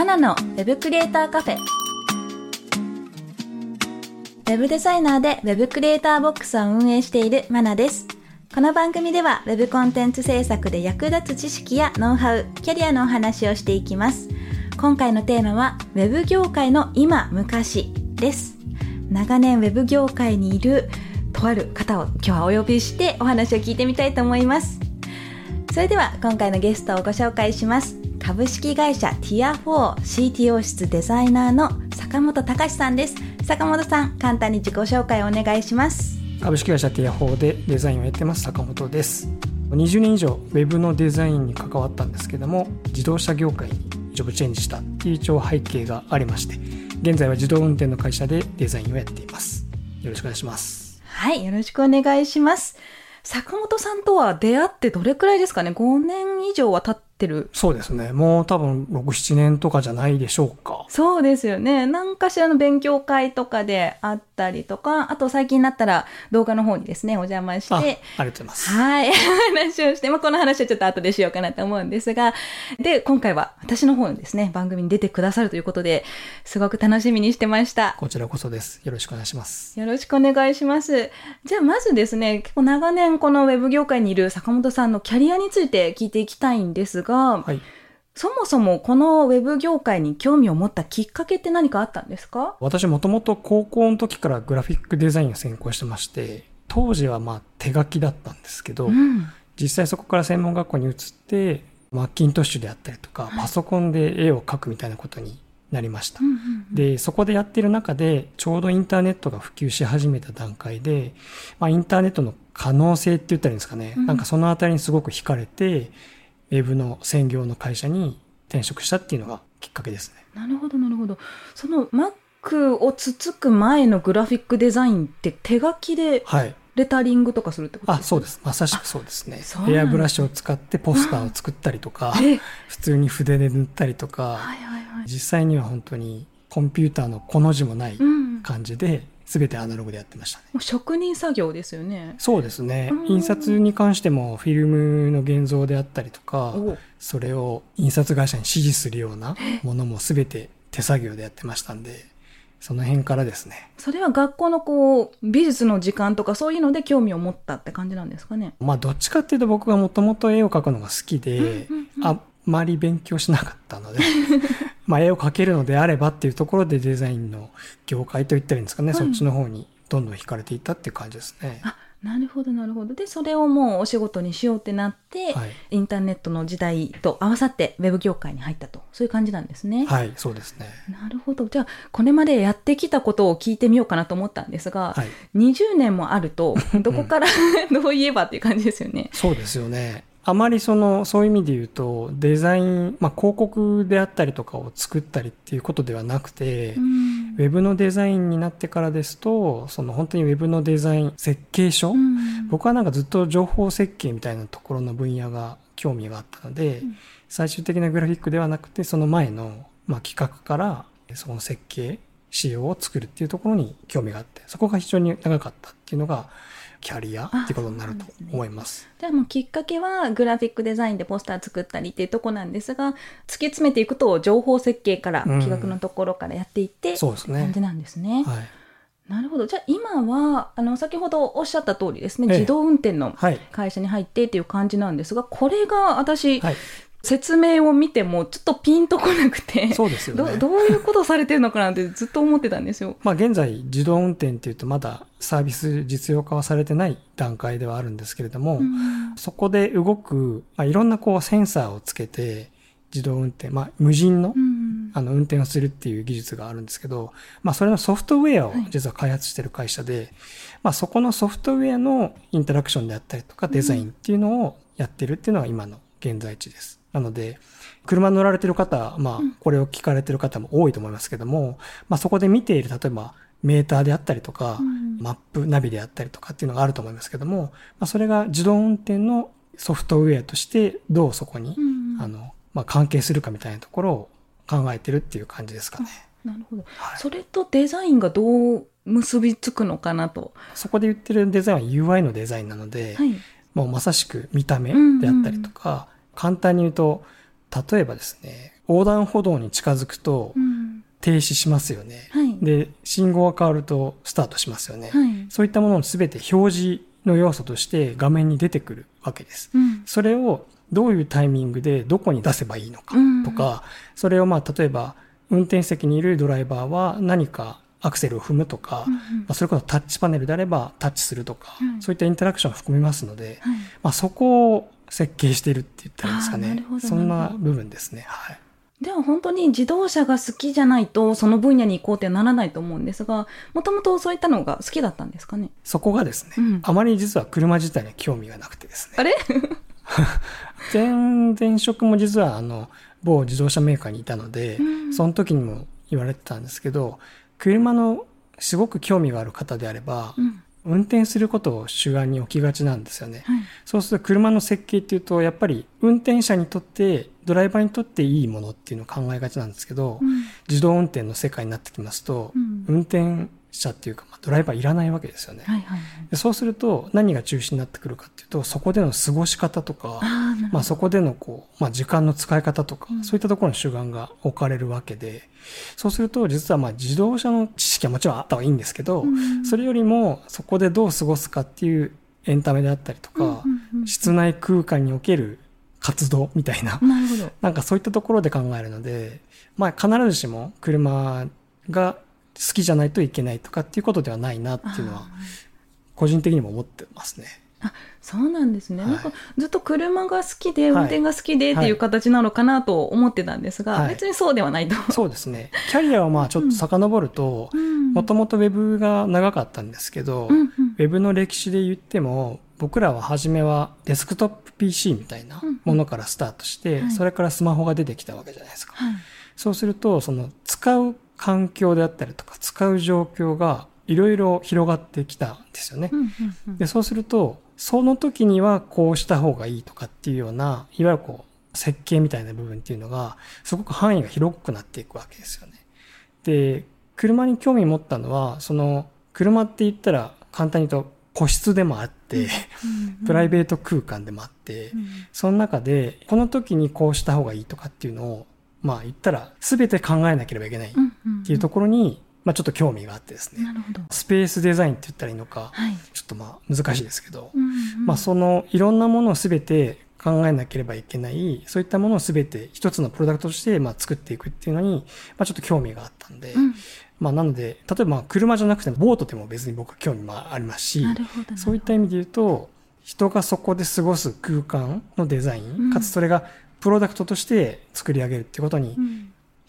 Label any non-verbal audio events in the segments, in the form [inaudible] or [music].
マナのウェブクリエイターカフェウェブデザイナーでウェブクリエイターボックスを運営しているマナですこの番組では Web コンテンツ制作で役立つ知識やノウハウ、キャリアのお話をしていきます。今回のテーマは Web 業界の今、昔です。長年 Web 業界にいるとある方を今日はお呼びしてお話を聞いてみたいと思います。それでは今回のゲストをご紹介します。株式会社 Tier4CTO 室デザイナーの坂本隆さんです。坂本さん、簡単に自己紹介をお願いします。株式会社ティア4でデザインをやってます坂本です。20年以上 Web のデザインに関わったんですけども自動車業界にジョブチェンジしたっていう一応背景がありまして現在は自動運転の会社でデザインをやっています。よろしくお願いします。はいよろしくお願いします。坂本さんとは出会ってどれくらいですかね？5年以上は経ってってる。そうですね。もう多分6、7年とかじゃないでしょうか。そうですよね。何かしらの勉強会とかであったりとか、あと最近になったら動画の方にですね、お邪魔して。あありがとうございます。はい。[laughs] 話をして、まあ、この話はちょっと後でしようかなと思うんですが、で、今回は私の方にですね、番組に出てくださるということで、すごく楽しみにしてました。こちらこそです。よろしくお願いします。よろしくお願いします。じゃあまずですね、結構長年このウェブ業界にいる坂本さんのキャリアについて聞いていきたいんですが、はい。そもそもこのウェブ業界に興味を持ったきっかけって何かあったんですか？私もともと高校の時からグラフィックデザインを専攻してまして、当時はまあ手書きだったんですけど、うん、実際そこから専門学校に移って、マッキントッシュであったりとか、パソコンで絵を描くみたいなことになりました。で、そこでやってる中で、ちょうどインターネットが普及し始めた段階で、まあ、インターネットの可能性って言ったらいいんですかね、うん、なんかそのあたりにすごく惹かれて、ウェブの専業の会社に転職したっていうのがきっかけですね。なるほど、なるほど。その Mac をつつく前のグラフィックデザインって手書きで、レタリングとかするってことですか、あ、そうです。まさしくそうですね。エアブラシを使ってポスターを作ったりとか、普通に筆で塗ったりとか、はいはいはい、実際には本当にコンピューターのこの字もない感じで、全てアナログでやってましたね。職人作業ですよね。そうですね。印刷に関してもフィルムの現像であったりとか、それを印刷会社に指示するようなものも全て手作業でやってましたんで、その辺からですね。それは学校のこう、美術の時間とかそういうので興味を持ったって感じなんですかね？まあどっちかっていうと僕がもともと絵を描くのが好きで、あまり勉強しなかったので [laughs] まあ絵を描けるのであればっていうところでデザインの業界といったらいいんですかね、そっちの方にどんどん惹かれていったっていう感じですね。あなるほどなるほど。でそれをもうお仕事にしようってなって、はい、インターネットの時代と合わさってウェブ業界に入ったと。そういう感じなんですね。はいそうですね。なるほど。じゃあこれまでやってきたことを聞いてみようかなと思ったんですが、はい、20年もあると [laughs] どこから [laughs] どう言えばっていう感じですよね。そうですよねあまりその、そういう意味で言うと、デザイン、まあ、広告であったりとかを作ったりっていうことではなくて、うん、ウェブのデザインになってからですと、その本当にウェブのデザイン、設計書、うん、僕はなんかずっと情報設計みたいなところの分野が興味があったので、うん、最終的なグラフィックではなくて、その前の、まあ、企画から、その設計、仕様を作るっていうところに興味があって、そこが非常に長かったっていうのが、キャリアっていうことになると思います。じゃあもうきっかけはグラフィックデザインでポスター作ったりっていうとこなんですが、突き詰めていくと情報設計から、企画のところからやっていって、そうですね。感じなんですね。はい。なるほど。じゃあ今は、あの、先ほどおっしゃった通りですね、自動運転の会社に入ってっていう感じなんですが、これが私、はい、説明を見てもちょっとピンとこなくてそうですよねど。どういうことされてるのかなってずっと思ってたんですよ。まあ現在自動運転っていうとまだサービス実用化はされてない段階ではあるんですけれども、うん、そこで動く、まあ、いろんなこうセンサーをつけて自動運転、まあ無人の、うん、あの運転をするっていう技術があるんですけど、まあそれのソフトウェアを実は開発してる会社で、はい、まあそこのソフトウェアのインタラクションであったりとかデザインっていうのをやってるっていうのが今の現在地です。なので、車乗られてる方、まあ、これを聞かれてる方も多いと思いますけども、まあ、そこで見ている、例えば、メーターであったりとか、マップ、ナビであったりとかっていうのがあると思いますけども、まあ、それが自動運転のソフトウェアとしてどうそこに、あの、まあ、関係するかみたいなところを考えてるっていう感じですかね。なるほど、はい、それとデザインがどう結びつくのかなと。そこで言ってるデザインは UI のデザインなので、はい、もうまさしく見た目であったりとか、うんうん、簡単に言うと、例えばですね、横断歩道に近づくと、停止しますよね、はい、で、信号が変わるとスタートしますよね。はい、そういったものを全て表示の要素として画面に出てくるわけです。うん、それをどういうタイミングでどこに出せばいいのかとか、うん、それをまあ例えば運転席にいるドライバーは何かアクセルを踏むとか、うんうん、まあ、それこそタッチパネルであればタッチするとか、うん、そういったインタラクションを含みますので、はい、まあ、そこを設計しているって言ったらいいですかね。そんな部分ですね。はい。では本当に自動車が好きじゃないとその分野に行こうってならないと思うんですが、もともとそういったのが好きだったんですかね？そこがですね、うん、あまり実は車自体に興味がなくてですね。あれ？[laughs] 前前職も実はあの某自動車メーカーにいたので、うん、その時にも言われてたんですけど、車のすごく興味がある方であれば、うん、運転することを主眼に置きがちなんですよね、はい、そうすると車の設計っていうとやっぱり運転者にとってドライバーにとっていいものっていうのを考えがちなんですけど、うん、自動運転の世界になってきますと、うん、運転者っていうか、まあ、ドライバーいらないわけですよね、はいはいはい、でそうすると何が中心になってくるかっていうとそこでの過ごし方とかまあ、そこでのこう、まあ、時間の使い方とか、うん、そういったところの主眼が置かれるわけでそうすると実はまあ自動車の知識はもちろんあった方がいいんですけど、うん、それよりもそこでどう過ごすかっていうエンタメであったりとか、うん。室内空間における活動みたいな。なるほど。なんかそういったところで考えるので、まあ必ずしも車が好きじゃないといけないとかっていうことではないなっていうのは、個人的にも思ってますね。あそうなんですね、はい、なんかずっと車が好きで運転が好きでっていう形なのかなと思ってたんですが、はい、別にそうではないと。そうですね。キャリアはまあちょっと遡るともともとウェブが長かったんですけど、うんうん、ウェブの歴史で言っても僕らは初めはデスクトップ PC みたいなものからスタートして、うん、それからスマホが出てきたわけじゃないですか、はい、そうするとその使う環境であったりとか使う状況がいろいろ広がってきたんですよね。でそうするとその時にはこうした方がいいとかっていうような、いわゆるこう、設計みたいな部分っていうのが、すごく範囲が広くなっていくわけですよね。で、車に興味持ったのは、その、車って言ったら簡単に言うと個室でもあって、[laughs] プライベート空間でもあって、その中で、この時にこうした方がいいとかっていうのを、まあ言ったら全て考えなければいけないっていうところに、まあ、ちょっと興味があってですね。スペースデザインって言ったらいいのか、はい、ちょっとまあ難しいですけど、うんうん、まあそのいろんなものを全て考えなければいけない、そういったものを全て一つのプロダクトとしてまあ作っていくっていうのに、まあちょっと興味があったんで、うん、まあなので、例えばまあ車じゃなくてもボートでも別に僕興味もありますし、そういった意味で言うと、人がそこで過ごす空間のデザイン、うん、かつそれがプロダクトとして作り上げるっていうことに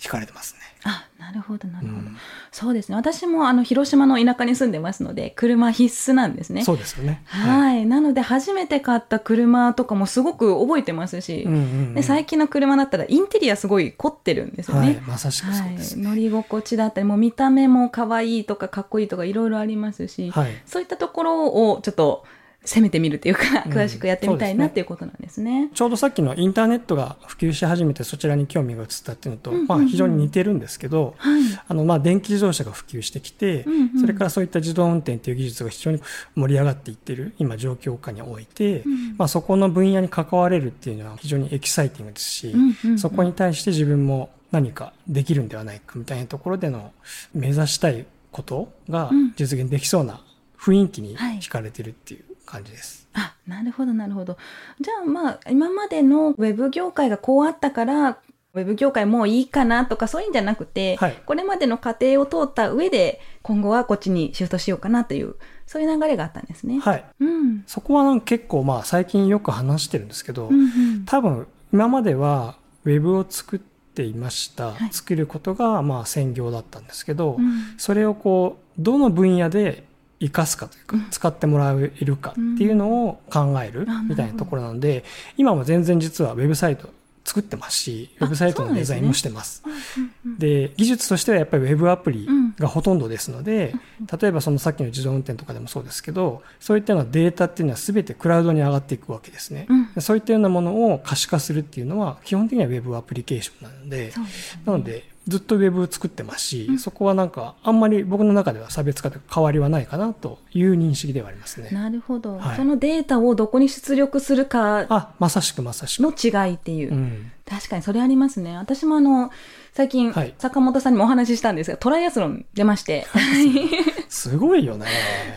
惹かれてますね。あなるほどなるほど、うん、そうですね。私もあの広島の田舎に住んでますので車必須なんですね。そうですよね。はい、なので初めて買った車とかもすごく覚えてますし、うんうんうん、で最近の車だったらインテリアすごい凝ってるんですよね、はい、まさしくそうです、ね。はい、乗り心地だったりもう見た目も可愛いとかかっこいいとかいろいろありますし、はい、そういったところをちょっと攻めてみるというか、詳しくやってみたいなっていうことなんですね、ちょうどさっきのインターネットが普及し始めてそちらに興味が移ったっていうのと、まあ非常に似てるんですけど、はい、あのまあ電気自動車が普及してきて、うん。うん、それからそういった自動運転っていう技術が非常に盛り上がっていってる今状況下において、うん、まあそこの分野に関われるっていうのは非常にエキサイティングですし、うんうんうん、そこに対して自分も何かできるんではないかみたいなところでの目指したいことが実現できそうな雰囲気に惹かれてるっていう感じです。あなるほどなるほど。じゃあまあ今までのウェブ業界がこうあったからウェブ業界もういいかなとかそういうんじゃなくて、はい、これまでの過程を通った上で今後はこっちにシフトしようかなというそういう流れがあったんですね。はい。うん、そこは結構まあ最近よく話してるんですけど、うんうん、多分今まではウェブを作っていました、はい、作ることがまあ専業だったんですけど、うん、それをこうどの分野で生かすかというか、使ってもらえるかっていうのを考えるみたいなところなので、今も全然実はウェブサイト作ってますし、ウェブサイトのデザインもしてます。で、ね技術としてはやっぱりウェブアプリがほとんどですので、例えばそのさっきの自動運転とかでもそうですけど、そういったようなデータっていうのは全てクラウドに上がっていくわけですね。うん、そういったようなものを可視化するっていうのは、基本的にはウェブアプリケーションなので、なので、ずっとウェブ作ってますし、うん、そこはなんか、あんまり僕の中では差別化と変わりはないかなという認識ではありますね。なるほど。はい、そのデータをどこに出力するか。あ、まさしくまさしく。の違いっていう。うん、確かにそれありますね。私もあの、最近、はい、坂本さんにもお話ししたんですが、トライアスロン出まして。[laughs] すごいよね。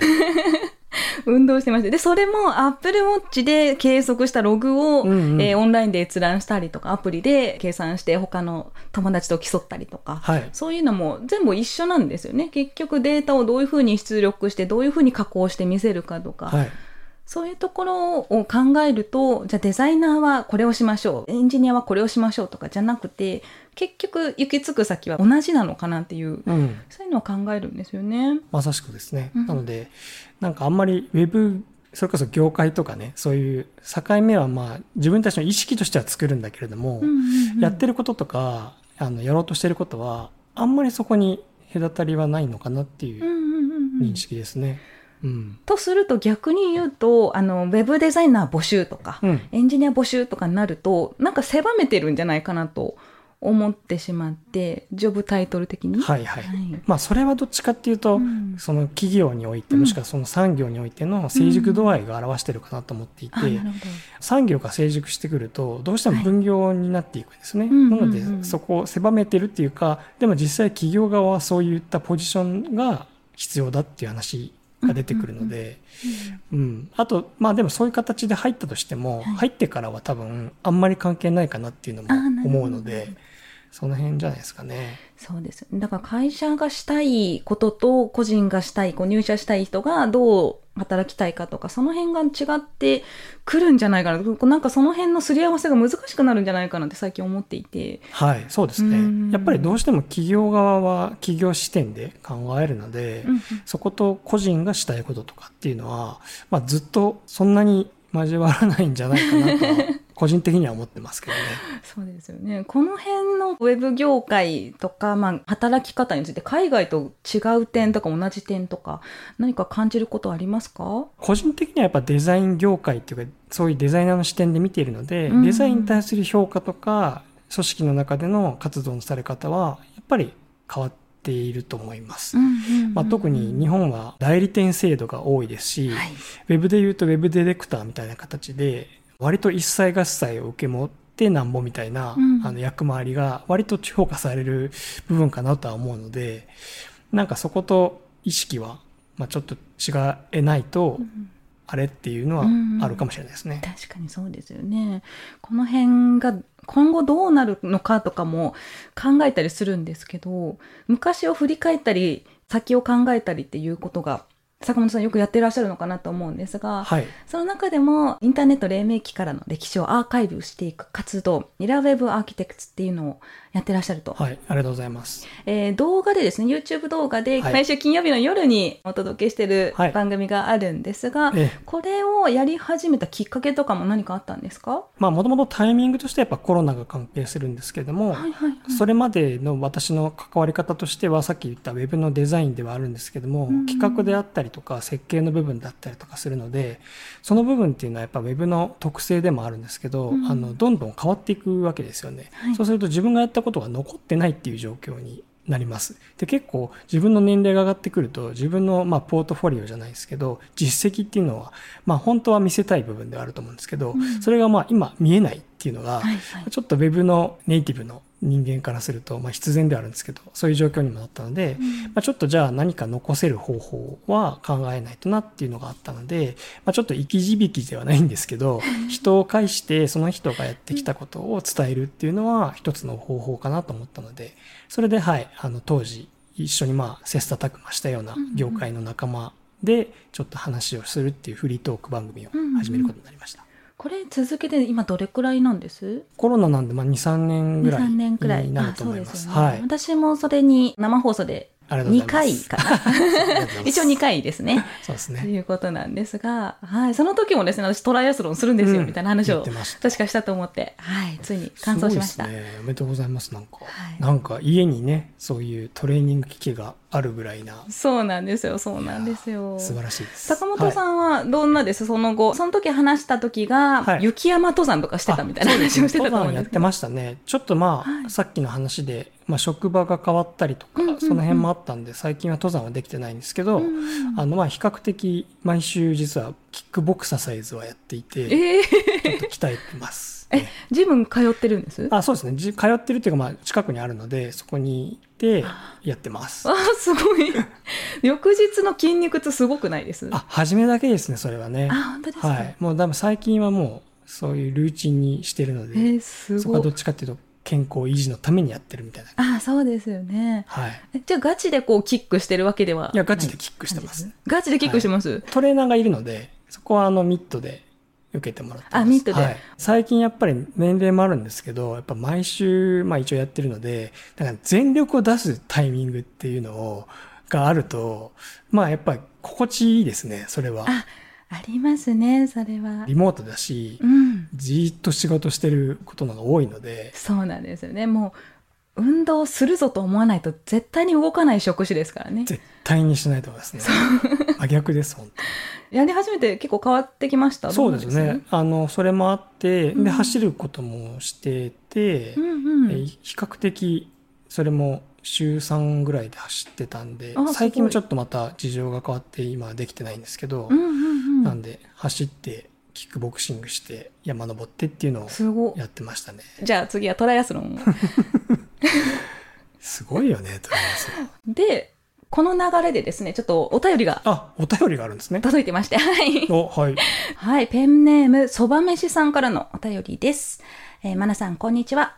[laughs] [laughs] 運動してました。で、それも Apple Watch で計測したログを、うんうん、えー、オンラインで閲覧したりとか、アプリで計算して他の友達と競ったりとか、はい、そういうのも全部一緒なんですよね。結局データをどういうふうに出力して、どういうふうに加工して見せるかとか、はい。そういうところを考えると、じゃあデザイナーはこれをしましょう、エンジニアはこれをしましょうとかじゃなくて、結局行き着く先は同じなのかなっていう、うん、そういうのを考えるんですよね。まさしくですね。うん、なので、なんかあんまりウェブ、それこそ業界とかね、そういう境目はまあ自分たちの意識としては作るんだけれども、うんうんうん、やってることとか、あの、やろうとしてることは、あんまりそこに隔たりはないのかなっていう認識ですね。うん、とすると逆に言うとあのウェブデザイナー募集とか、うん、エンジニア募集とかになるとなんか狭めてるんじゃないかなと思ってしまってジョブタイトル的に？はいはい、はい、まあそれはどっちかっていうと、うん、その企業においてもしくはその産業においての成熟度合いが表してるかなと思っていて、うん、産業が成熟してくるとどうしても分業になっていくんですね、はい、なのでそこを狭めてるっていうかでも実際企業側はそういったポジションが必要だっていう話が出てくるので、うん、あと、まあでもそういう形で入ったとしても、入ってからは多分あんまり関係ないかなっていうのも思うので、その辺じゃないですかね。そうです。だから会社がしたいことと個人がしたい、こう入社したい人がどう働きたいかとか、その辺が違ってくるんじゃないかな。なんかその辺のすり合わせが難しくなるんじゃないかなって最近思っていて。はい、そうですね。やっぱりどうしても企業側は企業視点で考えるので、うんうん、そこと個人がしたいこととかっていうのは、まあずっとそんなに交わらないんじゃないかなと個人的には思ってますけどね。そうですよね。この辺のウェブ業界とか、まあ、働き方について海外と違う点とか同じ点とか何か感じることありますか？個人的にはやっぱデザイン業界っていうかそういうデザイナーの視点で見ているので、うん、デザインに対する評価とか組織の中での活動のされ方はやっぱり変わってていると思います。まあ、特に日本は代理店制度が多いですし、はい、ウェブで言うとウェブディレクターみたいな形で、割と一切合切を受け持ってなんぼみたいな、うん、あの役回りが割と評価される部分かなとは思うので、なんかそこと意識は、まあ、ちょっと違えないと、あれっていうのはあるかもしれないですね。確かにそうですよね。この辺が今後どうなるのかとかも考えたりするんですけど、昔を振り返ったり、先を考えたりっていうことが坂本さんよくやってらっしゃるのかなと思うんですが、はい、その中でもインターネット黎明期からの歴史をアーカイブしていく活動、ミラーウェブアーキテクツっていうのをやってらっしゃると。はい、ありがとうございます。えー、動画でですね、YouTube 動画で、毎週金曜日の夜にお届けしてる番組があるんですが、はい、これをやり始めたきっかけとかも何かあったんですか？まあ、もともとタイミングとしてやっぱコロナが関係するんですけれども、はいはいはい、それまでの私の関わり方としては、さっき言ったウェブのデザインではあるんですけども、企画であったりとか、設計の部分だったりとかするので、その部分っていうのはやっぱウェブの特性でもあるんですけど、うん、あの、どんどん変わっていくわけですよね。はい、そうすると自分がやったことが残ってないっていう状況になります。で、結構自分の年齢が上がってくると、自分のまあポートフォリオじゃないですけど、実績っていうのは、まあ本当は見せたい部分ではあると思うんですけど、うん、それがまあ今見えないっていうのが、はいはい、ちょっと Web のネイティブの人間からすると、まあ、必然ではあるんですけど、そういう状況にもなったので、うん、まあ、ちょっとじゃあ何か残せる方法は考えないとなっていうのがあったので、まあ、ちょっと生き字引ではないんですけど、[laughs] 人を介してその人がやってきたことを伝えるっていうのは一つの方法かなと思ったので、それではい、あの当時一緒にまあ切磋琢磨したような業界の仲間でちょっと話をするっていうフリートーク番組を始めることになりました。これ続けて今どれくらいなんです？コロナなんで、まあ、2、3年ぐらいになると思います。ね、はい。私もそれに生放送で2回かな。一応2回ですね。[laughs] そうですね。ということなんですが、はい。その時もですね、私トライアスロンするんですよ、みたいな話を、確かしたと思って、はい。ついに完走しました。ね。おめでとうございます、なんか。はい、なんか家にね、そういうトレーニング機器があるぐらいな。そうなんですよ、そうなんですよ。素晴らしいです。坂本さんはどんなです、その後。その時話した時が、雪山登山とかしてたみたいな話をしてたと思うんですやってましたね。ちょっとまあ、さっきの話で、まあ、職場が変わったりとか、その辺もあったんで、最近は登山はできてないんですけど、あの、まあ、比較的、毎週実はキックボクササイズはやっていて、えー、ちょっと鍛えてます、ね。え、ジム通ってるんです？あ、そうですね。通ってるっていうか、まあ、近くにあるので、そこに行ってやってます。あ、すごい。[laughs] 翌日の筋肉痛すごくないです？あ、初めだけですね、それはね。あ、本当ですか？はい。もう、多分最近はもう、そういうルーチンにしてるので、えー、すごい。そこはどっちかっていうと、健康維持のためにやってるみたいな。ああ、そうですよね。はい。じゃあガチでこうキックしてるわけではいや、ガチでキックしてます。ガチでキックしてます、はい、トレーナーがいるので、そこはあのミットで受けてもらってます。あ、ミットで、はい、最近やっぱり年齢もあるんですけど、やっぱ毎週、まあ一応やってるので、だから全力を出すタイミングっていうのを、があると、まあやっぱり心地いいですね、それは。あ、ありますね、それは。リモートだし、うん、じっと仕事してることのが多いので。そうなんですよね。もう、運動するぞと思わないと絶対に動かない職種ですからね。絶対にしないと思いますね。真逆です、本当。やり始めて結構変わってきました？そうですね。あの、それもあって、で、走ることもしてて、うんうん、比較的、それも週3ぐらいで走ってたんで、最近もちょっとまた事情が変わって今できてないんですけど、うんうんなんで走ってキックボクシングして山登ってっていうのをやってましたね。じゃあ次はトライアスロン [laughs] [laughs] すごいよねでこの流れでですね、ちょっとお便りが。あ、お便りがあるんですね。届いてまして、はい。お、はい。[laughs] はい、ペンネーム、そばめしさんからのお便りです。えー、まなさん、こんにちは。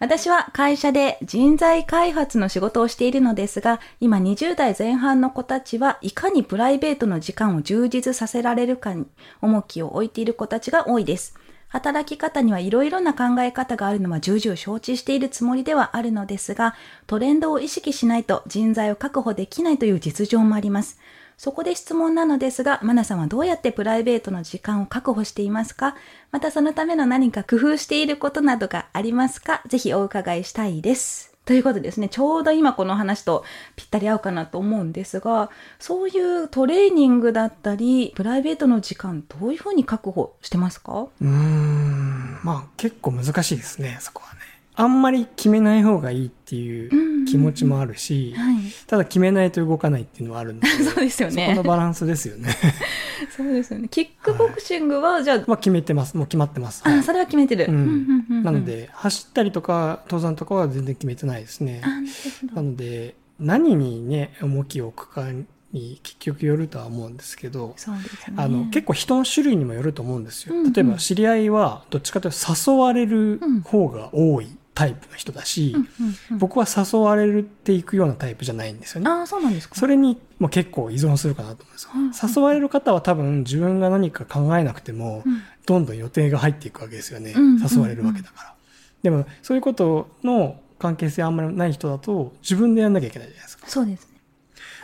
私は会社で人材開発の仕事をしているのですが、今20代前半の子たちはいかにプライベートの時間を充実させられるかに重きを置いている子たちが多いです。働き方にはいろいろな考え方があるのは重々承知しているつもりではあるのですが、トレンドを意識しないと人材を確保できないという実情もあります。そこで質問なのですが、マナさんはどうやってプライベートの時間を確保していますか？またそのための何か工夫していることなどがありますか？ぜひお伺いしたいです。ということですね。ちょうど今この話とぴったり合うかなと思うんですが、そういうトレーニングだったり、プライベートの時間、どういうふうに確保してますか？うーん、まあ結構難しいですね、そこはね。あんまり決めない方がいいっていう気持ちもあるし、はい、ただ決めないと動かないっていうのはあるんで。[laughs] そうですよね。そこのバランスですよね。[laughs] そうですよね。キックボクシングは、じゃあ、まあ、決めてます。もう決まってます。あ、はい、それは決めてる、うん、なので走ったりとか登山とかは全然決めてないですね。なので何にね重きを置くかに結局よるとは思うんですけど、ね、あの結構人の種類にもよると思うんですよ、うんうん、例えば知り合いはどっちかというと誘われる方が多い、タイプの人だし、僕は誘われていくようなタイプじゃないんですよね。あそうなんですかそれにも結構依存するかなと思うんですよ。誘われる方は多分自分が何か考えなくても、どんどん予定が入っていくわけですよね。誘われるわけだから。でも、そういうことの関係性あんまりない人だと、自分でやんなきゃいけないじゃないですか。そうですね。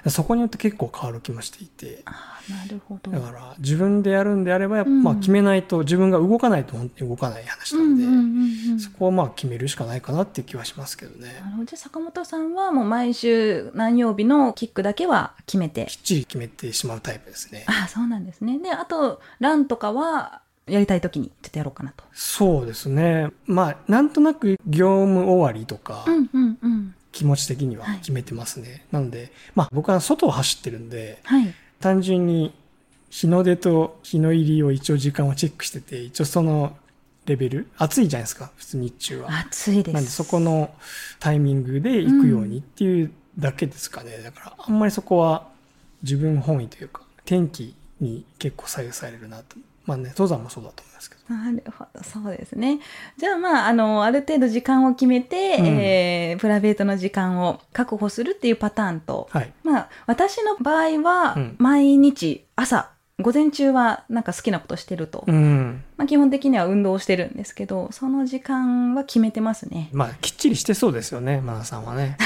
そこによって結構変わる気もしていて。あなるほど。だから自分でやるんであれば、まあ決めないと、自分が動かないと本当に動かない話なので、そこはまあ決めるしかないかなっていう気はしますけどね。じゃあ坂本さんはもう毎週何曜日のキックだけは決めて？きっちり決めてしまうタイプですね。あそうなんですね。で、あと、ランとかは、やりたい時にちょっとやろうかなと。そうですね。まあ、なんとなく業務終わりとか、うんうんうん、気持ち的には決めてますね。はい、なので、まあ僕は外を走ってるんで、はい、単純に日の出と日の入りを一応時間をチェックしてて、一応そのレベル、暑いじゃないですか、普通日中は。暑いです。なんでそこのタイミングで行くようにっていうだけですかね。うん、だからあんまりそこは自分本位というか、天気に結構左右されるなとまあね、登山もそうだと思いますけど。なるほど、そうですね。じゃあまあ、あの、ある程度時間を決めて、うん、えー、プライベートの時間を確保するっていうパターンと、はい、まあ、私の場合は、毎日朝午前中はなんか好きなことしてると、うん。まあ、基本的には運動してるんですけどその時間は決めてますね。まあ、きっちりしてそうですよね、マナさんはね。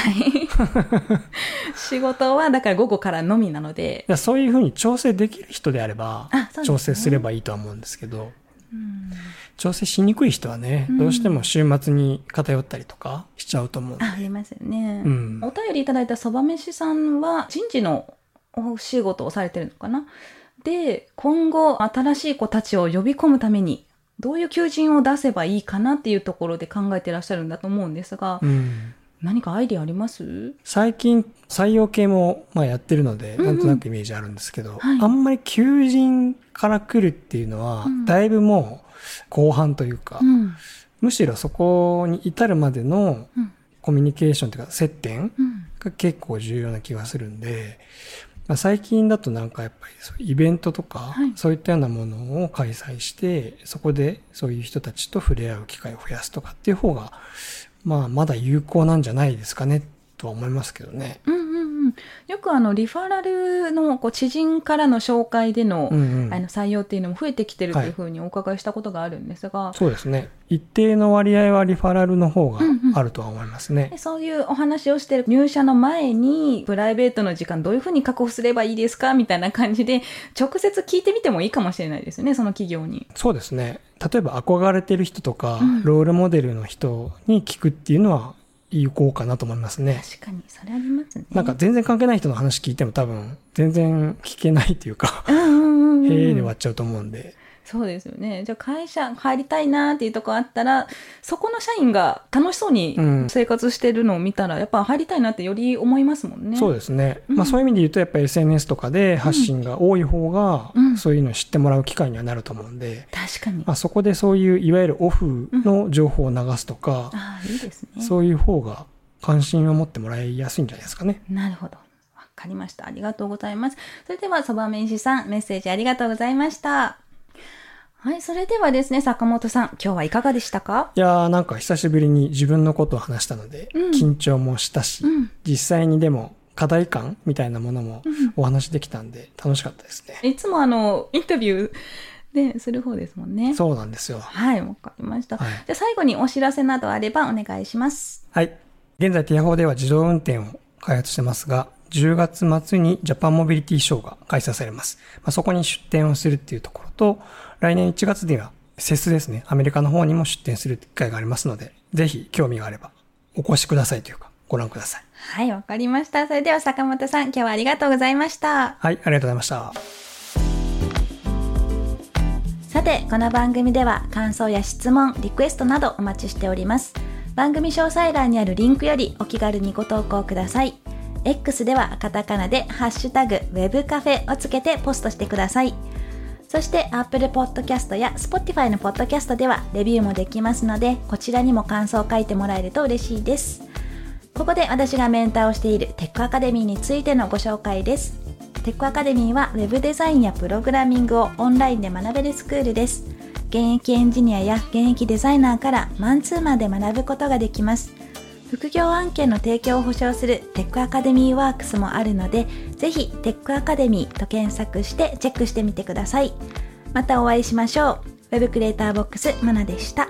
仕事はだから午後からのみなので。いやそういうふうに調整できる人であればね。調整すればいいとは思うんですけど、うん。調整しにくい人はね、うん。どうしても週末に偏ったりとかしちゃうと思うんで。あありますよね、うん。お便りいただいたそばめしさんは人事のお仕事をされてるのかな？で今後新しい子たちを呼び込むためにどういう求人を出せばいいかなっていうところで考えてらっしゃるんだと思うんですが、うん。何かアイディアあります？最近採用系もまあやってるので、うんうん。なんとなくイメージあるんですけど、はい。あんまり求人から来るっていうのは、うん。だいぶもう後半というか、うん。むしろそこに至るまでのうん。コミュニケーションというか接点うん。が結構重要な気がするんで、まあ、最近だとなんかやっぱりイベントとか、はいそういったようなものを開催して、そこでそういう人たちと触れ合う機会を増やすとかっていう方が、まあまだ有効なんじゃないですかね、とは思いますけどね。うんよくあのリファラルのこう知人からの紹介での,、うんうんあの採用っていうのも増えてきてるとはいいうふうにお伺いしたことがあるんですが、そうですね。一定の割合はリファラルの方がうんうんあるとは思いますね。でそういうお話をしてる入社の前にプライベートの時間どういうふうに確保すればいいですかみたいな感じで直接聞いてみてもいいかもしれないですよねその企業に。そうですね。例えば憧れてる人とか、うんロールモデルの人に聞くっていうのは有効かなと思いますね。確かにそれありますね。なんか全然関係ない人の話聞いても多分全然聞けないっていうか、うんうんうんうんへえで終わっちゃうと思うんで。そうですよね。じゃあ会社入りたいなっていうとこあったら、そこの社員が楽しそうにうん生活してるのを見たら、やっぱ入りたいなってより思いますもんね。そうですね。うんまあそういう意味で言うとやっぱり SNS とかで発信が多い方がうん、そういうのを知ってもらう機会にはなると思うんで、確かに。まあそこでそういういわゆるオフの情報を流すとか、ああ、いいですね。そういう方が関心を持ってもらいやすいんじゃないですかね。なるほど。わかりました。ありがとうございます。それでは、そばめいしさん、メッセージありがとうございました。はい、それではですね、坂本さん、今日はいかがでしたか？いやーなんか久しぶりに自分のことを話したので、うん緊張もしたし、うん実際にでも課題感みたいなものもうんお話できたんで楽しかったですね。いつもあの、インタビューで、する方ですもんね。そうなんですよ。はい、わかりました。はいじゃあ最後にお知らせなどあればお願いします。はい。現在、ティアフォーでは自動運転を開発してますが、10月末にジャパンモビリティショーが開催されます。まあ、そこに出展をするっていうところと、来年1月には、セスですね、アメリカの方にも出展する機会がありますので、ぜひ興味があれば、お越しくださいというか、ご覧ください。はい、わかりました。それでは坂本さん、今日はありがとうございました。はい、ありがとうございました。さて、この番組では感想や質問、リクエストなどお待ちしております。番組詳細欄にあるリンクよりお気軽にご投稿ください。X ではカタカナでハッシュタグ web カフェをつけてポストしてください。そして Apple Podcast や Spotify の Podcast ではレビューもできますので、こちらにも感想を書いてもらえると嬉しいです。ここで私がメンターをしているテックアカデミーについてのご紹介です。テックアカデミーは Web デザインやプログラミングをオンラインで学べるスクールです。現役エンジニアや現役デザイナーからマンツーマンで学ぶことができます。副業案件の提供を保証するテックアカデミーワークスもあるので、ぜひテックアカデミーと検索してチェックしてみてください。またお会いしましょう。ウェブクリエイターボックスまなでした。